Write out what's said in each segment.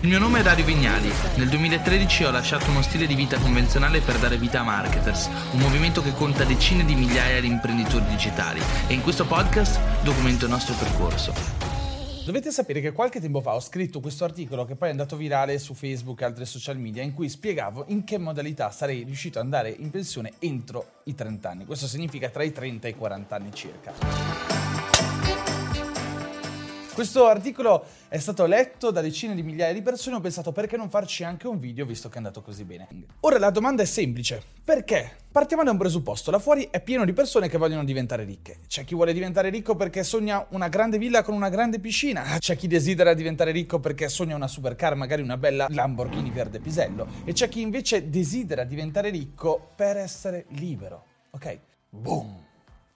Il mio nome è Dario Vignali. Nel 2013 ho lasciato uno stile di vita convenzionale per dare vita a Marketers, un movimento che conta decine di migliaia di imprenditori digitali e in questo podcast documento il nostro percorso. Dovete sapere che qualche tempo fa ho scritto questo articolo che poi è andato virale su Facebook e altri social media in cui spiegavo in che modalità sarei riuscito ad andare in pensione entro i 30 anni. Questo significa tra i 30 e i 40 anni circa. Questo articolo è stato letto da decine di migliaia di persone ho pensato perché non farci anche un video visto che è andato così bene. Ora la domanda è semplice, perché? Partiamo da un presupposto, là fuori è pieno di persone che vogliono diventare ricche. C'è chi vuole diventare ricco perché sogna una grande villa con una grande piscina, c'è chi desidera diventare ricco perché sogna una supercar, magari una bella Lamborghini verde pisello, e c'è chi invece desidera diventare ricco per essere libero. Ok? Boom!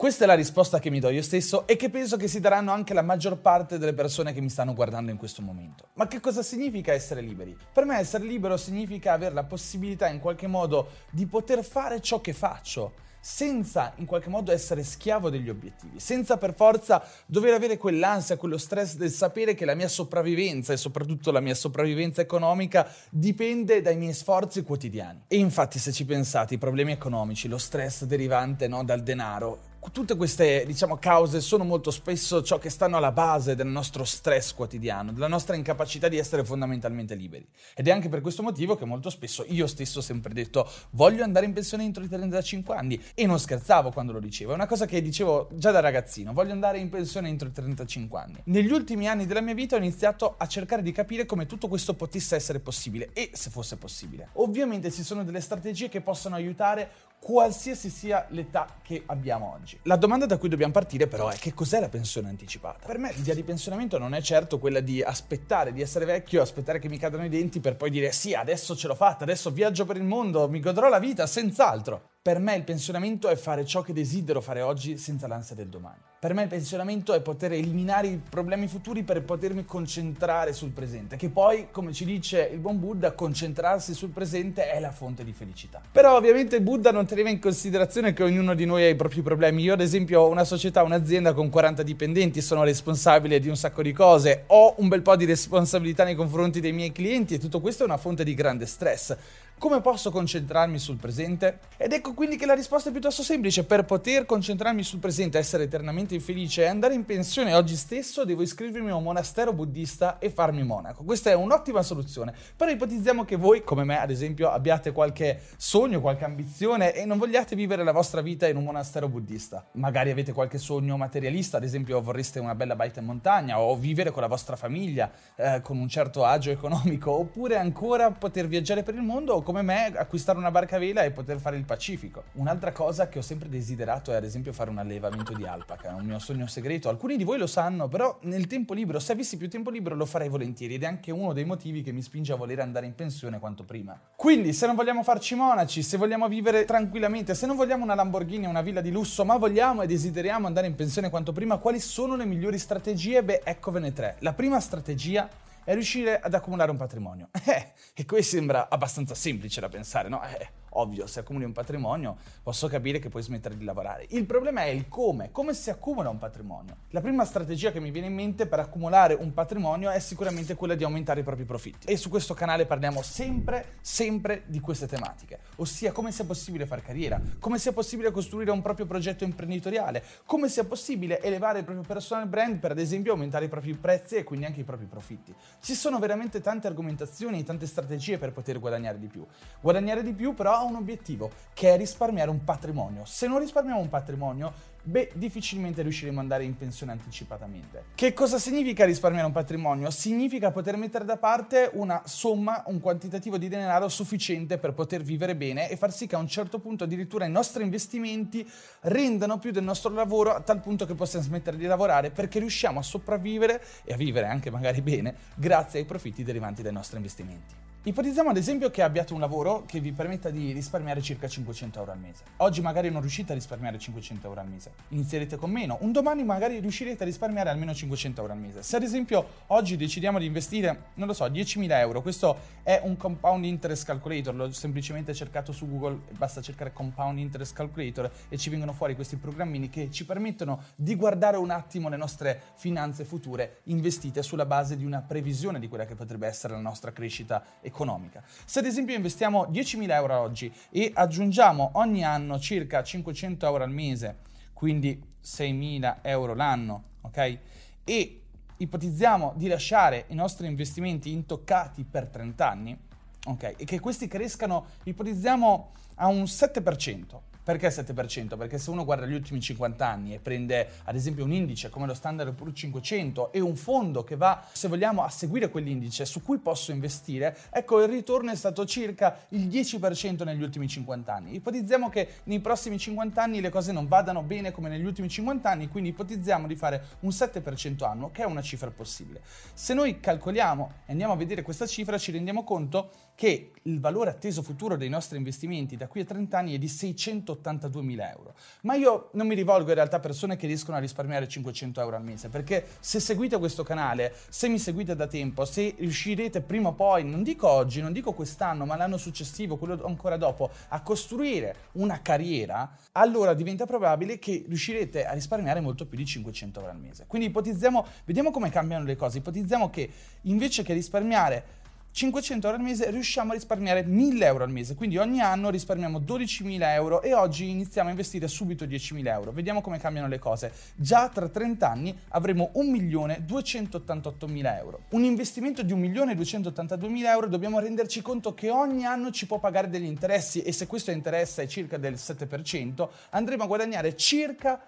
Questa è la risposta che mi do io stesso e che penso che si daranno anche la maggior parte delle persone che mi stanno guardando in questo momento. Ma che cosa significa essere liberi? Per me essere libero significa avere la possibilità in qualche modo di poter fare ciò che faccio senza in qualche modo essere schiavo degli obiettivi, senza per forza dover avere quell'ansia, quello stress del sapere che la mia sopravvivenza e soprattutto la mia sopravvivenza economica dipende dai miei sforzi quotidiani. E infatti se ci pensate, i problemi economici, lo stress derivante no, dal denaro, tutte queste diciamo, cause sono molto spesso ciò che stanno alla base del nostro stress quotidiano, della nostra incapacità di essere fondamentalmente liberi. Ed è anche per questo motivo che molto spesso io stesso ho sempre detto voglio andare in pensione entro i 35 anni e non scherzavo quando lo dicevo, è una cosa che dicevo già da ragazzino, voglio andare in pensione entro i 35 anni. Negli ultimi anni della mia vita ho iniziato a cercare di capire come tutto questo potesse essere possibile e se fosse possibile. Ovviamente ci sono delle strategie che possono aiutare qualsiasi sia l'età che abbiamo oggi. La domanda da cui dobbiamo partire però è che cos'è la pensione anticipata? Per me l'idea di pensionamento non è certo quella di aspettare di essere vecchio, aspettare che mi cadano i denti per poi dire sì, adesso ce l'ho fatta, adesso viaggio per il mondo, mi godrò la vita, senz'altro. Per me il pensionamento è fare ciò che desidero fare oggi senza l'ansia del domani. Per me il pensionamento è poter eliminare i problemi futuri per potermi concentrare sul presente, che poi, come ci dice il buon Buddha, concentrarsi sul presente è la fonte di felicità. Però ovviamente il Buddha non teneva in considerazione che ognuno di noi ha i propri problemi. Io ad esempio ho una società, un'azienda con 40 dipendenti, sono responsabile di un sacco di cose, ho un bel po' di responsabilità nei confronti dei miei clienti e tutto questo è una fonte di grande stress. Come posso concentrarmi sul presente? Ed ecco quindi che la risposta è piuttosto semplice. Per poter concentrarmi sul presente, essere eternamente infelice e andare in pensione oggi stesso, devo iscrivermi a un monastero buddista e farmi monaco. Questa è un'ottima soluzione. Però ipotizziamo che voi, come me ad esempio, abbiate qualche sogno, qualche ambizione e non vogliate vivere la vostra vita in un monastero buddista. Magari avete qualche sogno materialista, ad esempio vorreste una bella baita in montagna o vivere con la vostra famiglia eh, con un certo agio economico, oppure ancora poter viaggiare per il mondo o come me acquistare una barca a vela e poter fare il Pacifico. Un'altra cosa che ho sempre desiderato è ad esempio fare un allevamento di alpaca, è un mio sogno segreto. Alcuni di voi lo sanno, però nel tempo libero, se avessi più tempo libero lo farei volentieri ed è anche uno dei motivi che mi spinge a voler andare in pensione quanto prima. Quindi, se non vogliamo farci monaci, se vogliamo vivere tranquillamente, se non vogliamo una Lamborghini o una villa di lusso, ma vogliamo e desideriamo andare in pensione quanto prima, quali sono le migliori strategie? Beh, eccovene tre. La prima strategia è riuscire ad accumulare un patrimonio. Eh, e qui sembra abbastanza semplice da pensare, no? Eh, Ovvio, se accumuli un patrimonio posso capire che puoi smettere di lavorare. Il problema è il come, come si accumula un patrimonio. La prima strategia che mi viene in mente per accumulare un patrimonio è sicuramente quella di aumentare i propri profitti. E su questo canale parliamo sempre, sempre di queste tematiche, ossia come sia possibile fare carriera, come sia possibile costruire un proprio progetto imprenditoriale, come sia possibile elevare il proprio personal brand per ad esempio aumentare i propri prezzi e quindi anche i propri profitti. Ci sono veramente tante argomentazioni, tante strategie per poter guadagnare di più. Guadagnare di più però un obiettivo, che è risparmiare un patrimonio. Se non risparmiamo un patrimonio, beh, difficilmente riusciremo ad andare in pensione anticipatamente. Che cosa significa risparmiare un patrimonio? Significa poter mettere da parte una somma, un quantitativo di denaro sufficiente per poter vivere bene e far sì che a un certo punto addirittura i nostri investimenti rendano più del nostro lavoro a tal punto che possiamo smettere di lavorare perché riusciamo a sopravvivere e a vivere anche magari bene grazie ai profitti derivanti dai nostri investimenti. Ipotizziamo ad esempio che abbiate un lavoro che vi permetta di risparmiare circa 500 euro al mese. Oggi magari non riuscite a risparmiare 500 euro al mese, inizierete con meno, un domani magari riuscirete a risparmiare almeno 500 euro al mese. Se ad esempio oggi decidiamo di investire, non lo so, 10.000 euro, questo è un compound interest calculator, l'ho semplicemente cercato su Google, basta cercare compound interest calculator e ci vengono fuori questi programmini che ci permettono di guardare un attimo le nostre finanze future investite sulla base di una previsione di quella che potrebbe essere la nostra crescita economica economica. Se ad esempio investiamo 10.000 euro oggi e aggiungiamo ogni anno circa 500 euro al mese, quindi 6.000 euro l'anno, ok? E ipotizziamo di lasciare i nostri investimenti intoccati per 30 anni, ok? E che questi crescano, ipotizziamo a un 7%, perché 7%? Perché se uno guarda gli ultimi 50 anni e prende ad esempio un indice come lo Standard Poor's 500 e un fondo che va, se vogliamo, a seguire quell'indice su cui posso investire, ecco il ritorno è stato circa il 10% negli ultimi 50 anni. Ipotizziamo che nei prossimi 50 anni le cose non vadano bene come negli ultimi 50 anni, quindi ipotizziamo di fare un 7% annuo, che è una cifra possibile. Se noi calcoliamo e andiamo a vedere questa cifra, ci rendiamo conto che il valore atteso futuro dei nostri investimenti da qui a 30 anni è di 682 mila euro. Ma io non mi rivolgo in realtà a persone che riescono a risparmiare 500 euro al mese, perché se seguite questo canale, se mi seguite da tempo, se riuscirete prima o poi, non dico oggi, non dico quest'anno, ma l'anno successivo, quello ancora dopo, a costruire una carriera, allora diventa probabile che riuscirete a risparmiare molto più di 500 euro al mese. Quindi ipotizziamo, vediamo come cambiano le cose, ipotizziamo che invece che risparmiare 500 euro al mese riusciamo a risparmiare 1000 euro al mese, quindi ogni anno risparmiamo 12.000 euro e oggi iniziamo a investire subito 10.000 euro. Vediamo come cambiano le cose. Già tra 30 anni avremo 1.288.000 euro. Un investimento di 1.282.000 euro dobbiamo renderci conto che ogni anno ci può pagare degli interessi e se questo interesse è circa del 7%, andremo a guadagnare circa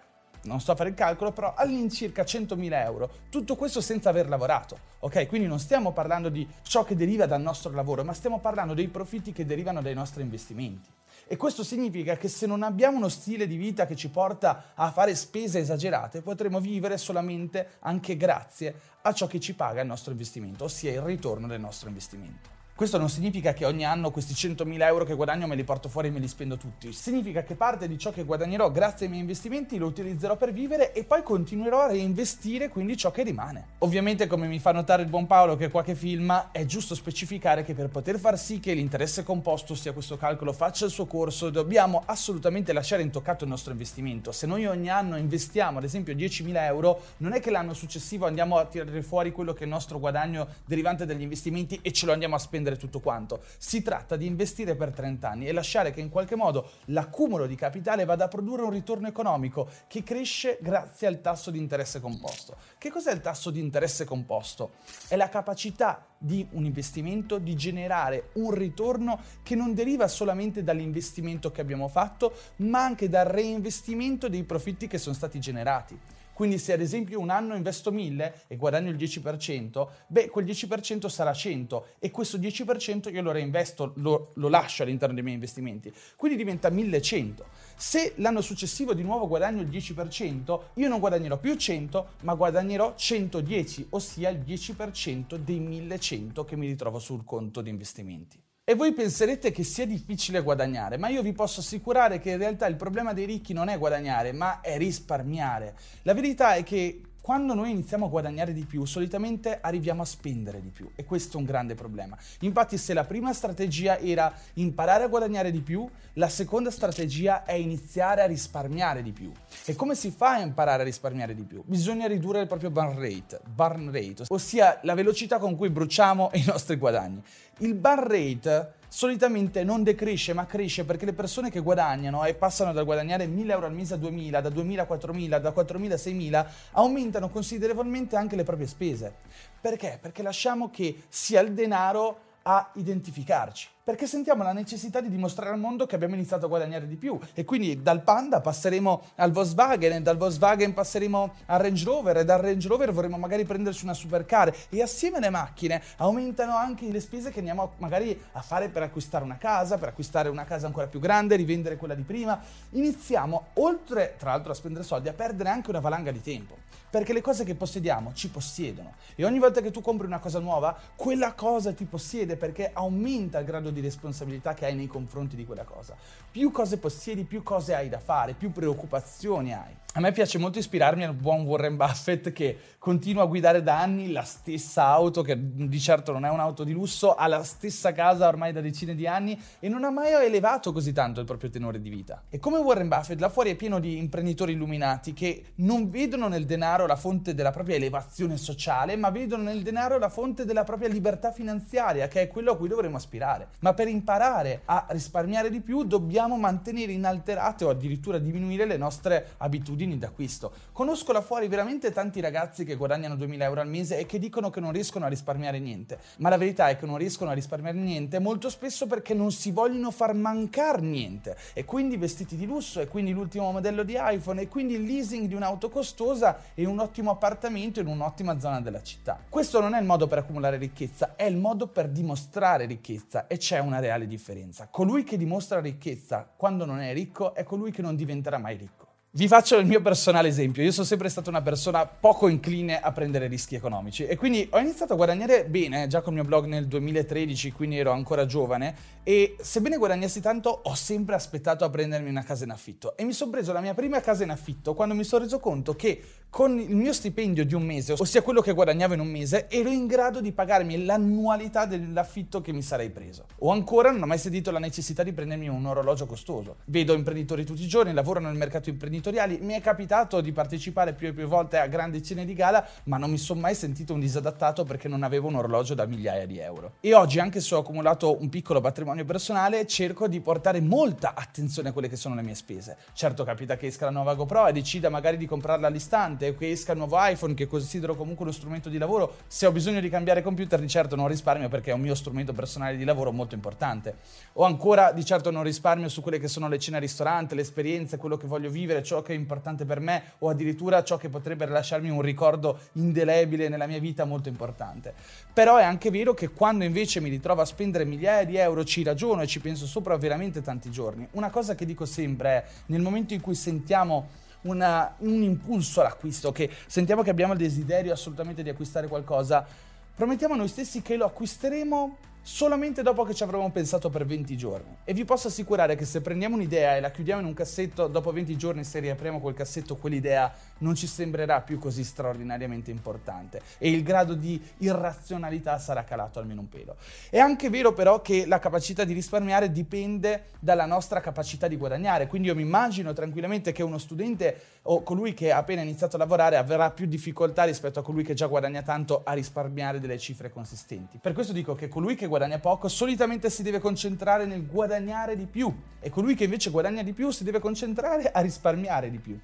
non sto a fare il calcolo, però all'incirca 100.000 euro. Tutto questo senza aver lavorato, ok? Quindi non stiamo parlando di ciò che deriva dal nostro lavoro, ma stiamo parlando dei profitti che derivano dai nostri investimenti. E questo significa che se non abbiamo uno stile di vita che ci porta a fare spese esagerate, potremo vivere solamente anche grazie a ciò che ci paga il nostro investimento, ossia il ritorno del nostro investimento. Questo non significa che ogni anno questi 100.000 euro che guadagno me li porto fuori e me li spendo tutti. Significa che parte di ciò che guadagnerò grazie ai miei investimenti lo utilizzerò per vivere e poi continuerò a reinvestire quindi ciò che rimane. Ovviamente, come mi fa notare il buon Paolo che qua che filma, è giusto specificare che per poter far sì che l'interesse composto, sia questo calcolo, faccia il suo corso, dobbiamo assolutamente lasciare intoccato il nostro investimento. Se noi ogni anno investiamo, ad esempio, 10.000 euro, non è che l'anno successivo andiamo a tirare fuori quello che è il nostro guadagno derivante dagli investimenti e ce lo andiamo a spendere spendere tutto quanto. Si tratta di investire per 30 anni e lasciare che in qualche modo l'accumulo di capitale vada a produrre un ritorno economico che cresce grazie al tasso di interesse composto. Che cos'è il tasso di interesse composto? È la capacità di un investimento di generare un ritorno che non deriva solamente dall'investimento che abbiamo fatto, ma anche dal reinvestimento dei profitti che sono stati generati. Quindi se ad esempio un anno investo 1000 e guadagno il 10%, beh, quel 10% sarà 100 e questo 10% io lo reinvesto, lo, lo lascio all'interno dei miei investimenti. Quindi diventa 1100. Se l'anno successivo di nuovo guadagno il 10%, io non guadagnerò più 100, ma guadagnerò 110, ossia il 10% dei 1100 che mi ritrovo sul conto di investimenti. E voi penserete che sia difficile guadagnare, ma io vi posso assicurare che in realtà il problema dei ricchi non è guadagnare, ma è risparmiare. La verità è che quando noi iniziamo a guadagnare di più, solitamente arriviamo a spendere di più e questo è un grande problema. Infatti se la prima strategia era imparare a guadagnare di più, la seconda strategia è iniziare a risparmiare di più. E come si fa a imparare a risparmiare di più? Bisogna ridurre il proprio burn rate, burn rate ossia la velocità con cui bruciamo i nostri guadagni. Il burn rate solitamente non decresce ma cresce perché le persone che guadagnano e passano dal guadagnare 1000 euro al mese a 2000, da 2000 a 4000, da 4000 a 6000, aumentano considerevolmente anche le proprie spese. Perché? Perché lasciamo che sia il denaro a identificarci. perché sentiamo la necessità di dimostrare al mondo che abbiamo iniziato a guadagnare di più e quindi dal Panda passeremo al Volkswagen e dal Volkswagen passeremo al Range Rover e dal Range Rover vorremmo magari prenderci una supercar e assieme alle macchine aumentano anche le spese che andiamo magari a fare per acquistare una casa, per acquistare una casa ancora più grande, rivendere quella di prima. Iniziamo, oltre tra l'altro a spendere soldi, a perdere anche una valanga di tempo perché le cose che possediamo ci possiedono e ogni volta che tu compri una cosa nuova, quella cosa ti possiede perché aumenta il grado di responsabilità che hai nei confronti di quella cosa. Più cose possiedi, più cose hai da fare, più preoccupazioni hai. A me piace molto ispirarmi al buon Warren Buffett che continua a guidare da anni la stessa auto, che di certo non è un'auto di lusso, ha la stessa casa ormai da decine di anni e non ha mai elevato così tanto il proprio tenore di vita. E come Warren Buffett, là fuori è pieno di imprenditori illuminati che non vedono nel denaro la fonte della propria elevazione sociale, ma vedono nel denaro la fonte della propria libertà finanziaria, che è quello a cui dovremmo aspirare. Ma per imparare a risparmiare di più dobbiamo mantenere inalterate o addirittura diminuire le nostre abitudini d'acquisto. Conosco là fuori veramente tanti ragazzi che guadagnano 2000 euro al mese e che dicono che non riescono a risparmiare niente, ma la verità è che non riescono a risparmiare niente molto spesso perché non si vogliono far mancare niente e quindi vestiti di lusso e quindi l'ultimo modello di iPhone e quindi il leasing di un'auto costosa e ottimo appartamento in un'ottima zona della città. Questo non è il modo per accumulare ricchezza, è il modo per dimostrare ricchezza e c'è una reale differenza. Colui che dimostra ricchezza quando non è ricco è colui che non diventerà mai ricco. Vi faccio il mio personale esempio. Io sono sempre stata una persona poco incline a prendere rischi economici e quindi ho iniziato a guadagnare bene già col mio blog nel 2013, quindi ero ancora giovane e sebbene guadagnassi tanto ho sempre aspettato a prendermi una casa in affitto e mi sono preso la mia prima casa in affitto quando mi sono reso conto che con il mio stipendio di un mese, ossia quello che guadagnavo in un mese, ero in grado di pagarmi l'annualità dell'affitto che mi sarei preso. O ancora non ho mai sentito la necessità di prendermi un orologio costoso. Vedo imprenditori tutti i giorni, lavorano nel mercato imprenditoriale imprenditoriali. Mi è capitato di partecipare più e più volte a grandi cene di gala, ma non mi sono mai sentito un disadattato perché non avevo un orologio da migliaia di euro. E oggi, anche se ho accumulato un piccolo patrimonio personale, cerco di portare molta attenzione a quelle che sono le mie spese. Certo, capita che esca la nuova GoPro e decida magari di comprarla all'istante, che esca il nuovo iPhone, che considero comunque uno strumento di lavoro. Se ho bisogno di cambiare computer, di certo non risparmio perché è un mio strumento personale di lavoro molto importante. O ancora, di certo non risparmio su quelle che sono le cene al ristorante, le esperienze, quello che voglio vivere, ciò che è importante per me o addirittura ciò che potrebbe lasciarmi un ricordo indelebile nella mia vita molto importante. Però è anche vero che quando invece mi ritrovo a spendere migliaia di euro ci ragiono e ci penso sopra veramente tanti giorni. Una cosa che dico sempre è nel momento in cui sentiamo una, un impulso all'acquisto, che sentiamo che abbiamo il desiderio assolutamente di acquistare qualcosa, promettiamo a noi stessi che lo acquisteremo solamente dopo che ci avremo pensato per 20 giorni. E vi posso assicurare che se prendiamo un'idea e la chiudiamo in un cassetto, dopo 20 giorni se riapriamo quel cassetto, quell'idea non ci sembrerà più così straordinariamente importante e il grado di irrazionalità sarà calato almeno un pelo. È anche vero però che la capacità di risparmiare dipende dalla nostra capacità di guadagnare, quindi io mi immagino tranquillamente che uno studente o colui che ha appena iniziato a lavorare avrà più difficoltà rispetto a colui che già guadagna tanto a risparmiare delle cifre consistenti. Per questo dico che colui che guadagna poco solitamente si deve concentrare nel guadagnare di più e colui che invece guadagna di più si deve concentrare a risparmiare di più.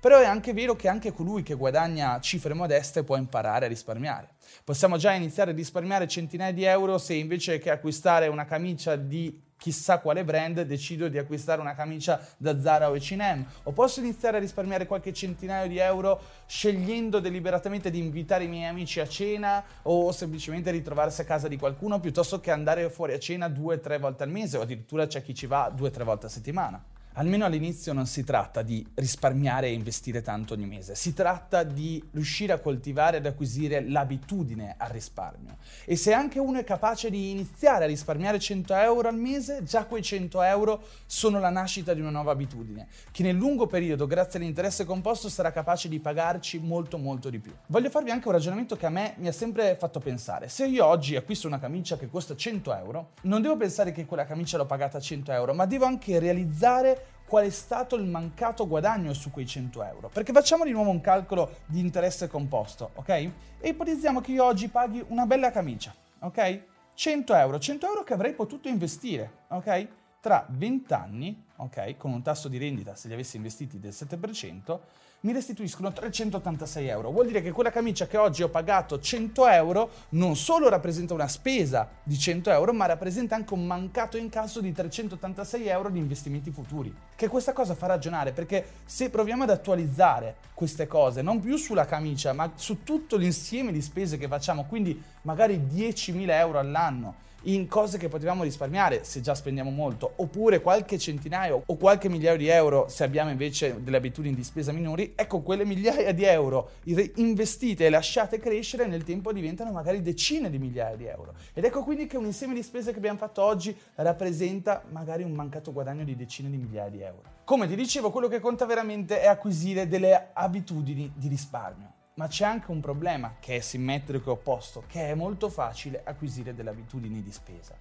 Però è anche vero che anche colui che guadagna cifre modeste può imparare a risparmiare. Possiamo già iniziare a risparmiare centinaia di euro se invece che acquistare una camicia di chissà quale brand decido di acquistare una camicia da Zara o H&M o posso iniziare a risparmiare qualche centinaio di euro scegliendo deliberatamente di invitare i miei amici a cena o semplicemente ritrovarsi a casa di qualcuno piuttosto che andare fuori a cena due o tre volte al mese o addirittura c'è chi ci va due o tre volte a settimana. Almeno all'inizio non si tratta di risparmiare e investire tanto ogni mese, si tratta di riuscire a coltivare ed acquisire l'abitudine al risparmio. E se anche uno è capace di iniziare a risparmiare 100 euro al mese, già quei 100 euro sono la nascita di una nuova abitudine, che nel lungo periodo, grazie all'interesse composto, sarà capace di pagarci molto molto di più. Voglio farvi anche un ragionamento che a me mi ha sempre fatto pensare. Se io oggi acquisto una camicia che costa 100 euro, non devo pensare che quella camicia l'ho pagata 100 euro, ma devo anche realizzare qual è stato il mancato guadagno su quei 100 euro. Perché facciamo di nuovo un calcolo di interesse composto, ok? E ipotizziamo che io oggi paghi una bella camicia, ok? 100 euro, 100 euro che avrei potuto investire, ok? Tra 20 anni ok, con un tasso di rendita, se li avessi investiti del 7%, mi restituiscono 386 euro. Vuol dire che quella camicia che oggi ho pagato 100 euro non solo rappresenta una spesa di 100 euro, ma rappresenta anche un mancato incasso di 386 euro di investimenti futuri. Che questa cosa fa ragionare perché se proviamo ad attualizzare queste cose, non più sulla camicia, ma su tutto l'insieme di spese che facciamo, quindi magari 10.000 euro all'anno, in cose che potevamo risparmiare se già spendiamo molto, oppure qualche centinaio o qualche migliaio di euro se abbiamo invece delle abitudini di spesa minori, ecco quelle migliaia di euro investite e lasciate crescere nel tempo diventano magari decine di migliaia di euro. Ed ecco quindi che un insieme di spese che abbiamo fatto oggi rappresenta magari un mancato guadagno di decine di migliaia di euro. Come ti dicevo, quello che conta veramente è acquisire delle abitudini di risparmio. Ma c'è anche un problema che è simmetrico e opposto, che è molto facile acquisire delle abitudini di spesa.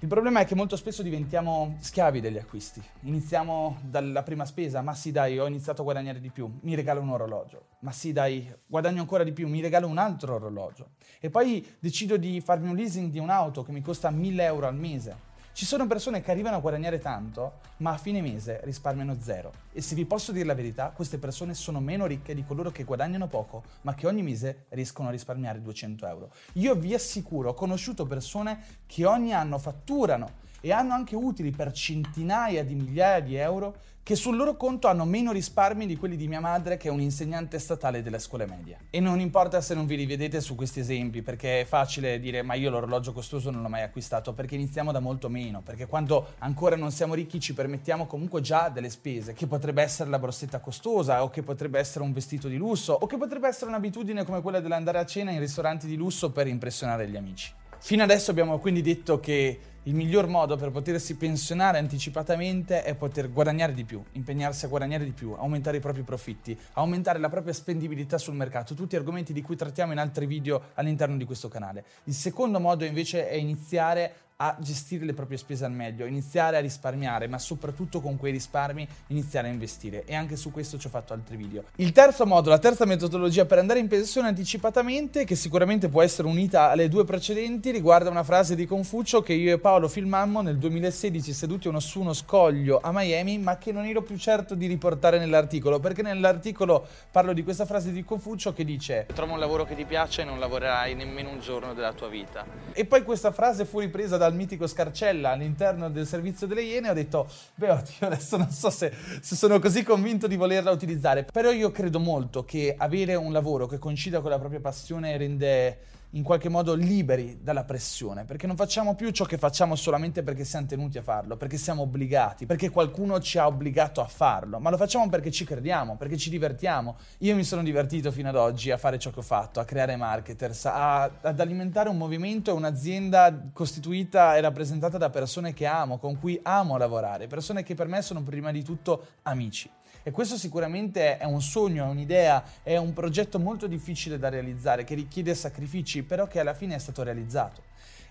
Il problema è che molto spesso diventiamo schiavi degli acquisti. Iniziamo dalla prima spesa, ma sì dai, ho iniziato a guadagnare di più, mi regalo un orologio. Ma sì dai, guadagno ancora di più, mi regalo un altro orologio. E poi decido di farmi un leasing di un'auto che mi costa 1000 euro al mese. Ci sono persone che arrivano a guadagnare tanto, ma a fine mese risparmiano zero. E se vi posso dire la verità, queste persone sono meno ricche di coloro che guadagnano poco, ma che ogni mese riescono a risparmiare 200 euro. Io vi assicuro, ho conosciuto persone che ogni anno fatturano e hanno anche utili per centinaia di migliaia di euro che sul loro conto hanno meno risparmi di quelli di mia madre che è un insegnante statale delle scuole medie. E non importa se non vi rivedete su questi esempi, perché è facile dire ma io l'orologio costoso non l'ho mai acquistato, perché iniziamo da molto meno, perché quando ancora non siamo ricchi ci permettiamo comunque già delle spese, che potrebbe essere la borsetta costosa, o che potrebbe essere un vestito di lusso, o che potrebbe essere un'abitudine come quella dell'andare a cena in ristoranti di lusso per impressionare gli amici. Fino adesso abbiamo quindi detto che il miglior modo per potersi pensionare anticipatamente è poter guadagnare di più, impegnarsi a guadagnare di più, aumentare i propri profitti, aumentare la propria spendibilità sul mercato, tutti argomenti di cui trattiamo in altri video all'interno di questo canale. Il secondo modo invece è iniziare a gestire le proprie spese al meglio, iniziare a risparmiare, ma soprattutto con quei risparmi iniziare a investire. E anche su questo ci ho fatto altri video. Il terzo modo, la terza metodologia per andare in pensione anticipatamente, che sicuramente può essere unita alle due precedenti, riguarda una frase di Confucio che io e Paolo filmammo nel 2016 seduti uno su uno scoglio a Miami, ma che non ero più certo di riportare nell'articolo, perché nell'articolo parlo di questa frase di Confucio che dice Trova un lavoro che ti piace e non lavorerai nemmeno un giorno della tua vita. E poi questa frase fu ripresa da dal mitico Scarcella all'interno del servizio delle Iene, ho detto, beh, oddio, adesso non so se, se sono così convinto di volerla utilizzare, però io credo molto che avere un lavoro che coincida con la propria passione rende in qualche modo liberi dalla pressione, perché non facciamo più ciò che facciamo solamente perché siamo tenuti a farlo, perché siamo obbligati, perché qualcuno ci ha obbligato a farlo, ma lo facciamo perché ci crediamo, perché ci divertiamo. Io mi sono divertito fino ad oggi a fare ciò che ho fatto, a creare marketers, a, ad alimentare un movimento e un'azienda costituita e rappresentata da persone che amo, con cui amo lavorare, persone che per me sono prima di tutto amici. E questo sicuramente è un sogno, è un'idea, è un progetto molto difficile da realizzare, che richiede sacrifici, però che alla fine è stato realizzato.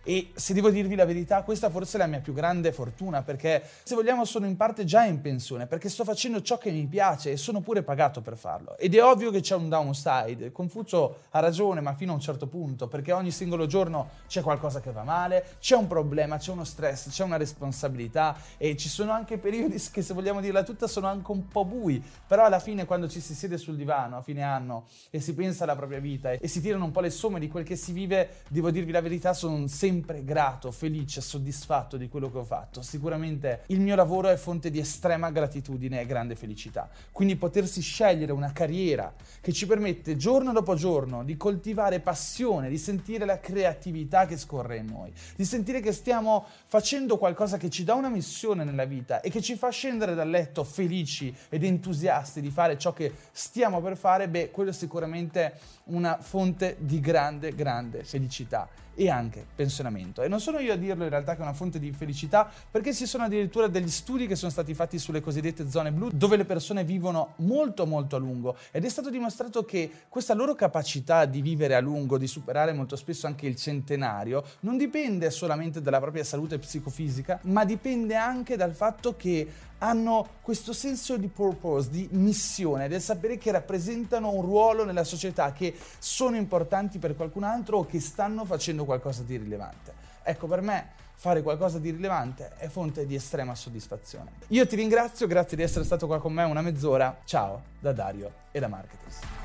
E se devo dirvi la verità, questa forse è la mia più grande fortuna, perché se vogliamo sono in parte già in pensione, perché sto facendo ciò che mi piace e sono pure pagato per farlo. Ed è ovvio che c'è un downside. Confucio ha ragione, ma fino a un certo punto, perché ogni singolo giorno c'è qualcosa che va male, c'è un problema, c'è uno stress, c'è una responsabilità e ci sono anche periodi che se vogliamo dirla tutta sono anche un po' bui, però alla fine quando ci si siede sul divano a fine anno e si pensa alla propria vita e si tirano un po' le somme di quel che si vive, devo dirvi la verità, sono sempre sempre grato, felice, soddisfatto di quello che ho fatto. Sicuramente il mio lavoro è fonte di estrema gratitudine e grande felicità. Quindi potersi scegliere una carriera che ci permette giorno dopo giorno di coltivare passione, di sentire la creatività che scorre in noi, di sentire che stiamo facendo qualcosa che ci dà una missione nella vita e che ci fa scendere dal letto felici ed entusiasti di fare ciò che stiamo per fare, beh, quello è sicuramente una fonte di grande, grande felicità e anche pensionamento. E non sono io a dirlo in realtà che è una fonte di felicità, perché ci sono addirittura degli studi che sono stati fatti sulle cosiddette zone blu, dove le persone vivono molto molto a lungo ed è stato dimostrato che questa loro capacità di vivere a lungo, di superare molto spesso anche il centenario, non dipende solamente dalla propria salute psicofisica, ma dipende anche dal fatto che hanno questo senso di purpose, di missione, del sapere che rappresentano un ruolo nella società, che sono importanti per qualcun altro o che stanno facendo qualcosa di rilevante. Ecco, per me fare qualcosa di rilevante è fonte di estrema soddisfazione. Io ti ringrazio, grazie di essere stato qua con me una mezz'ora. Ciao da Dario e da Marketers.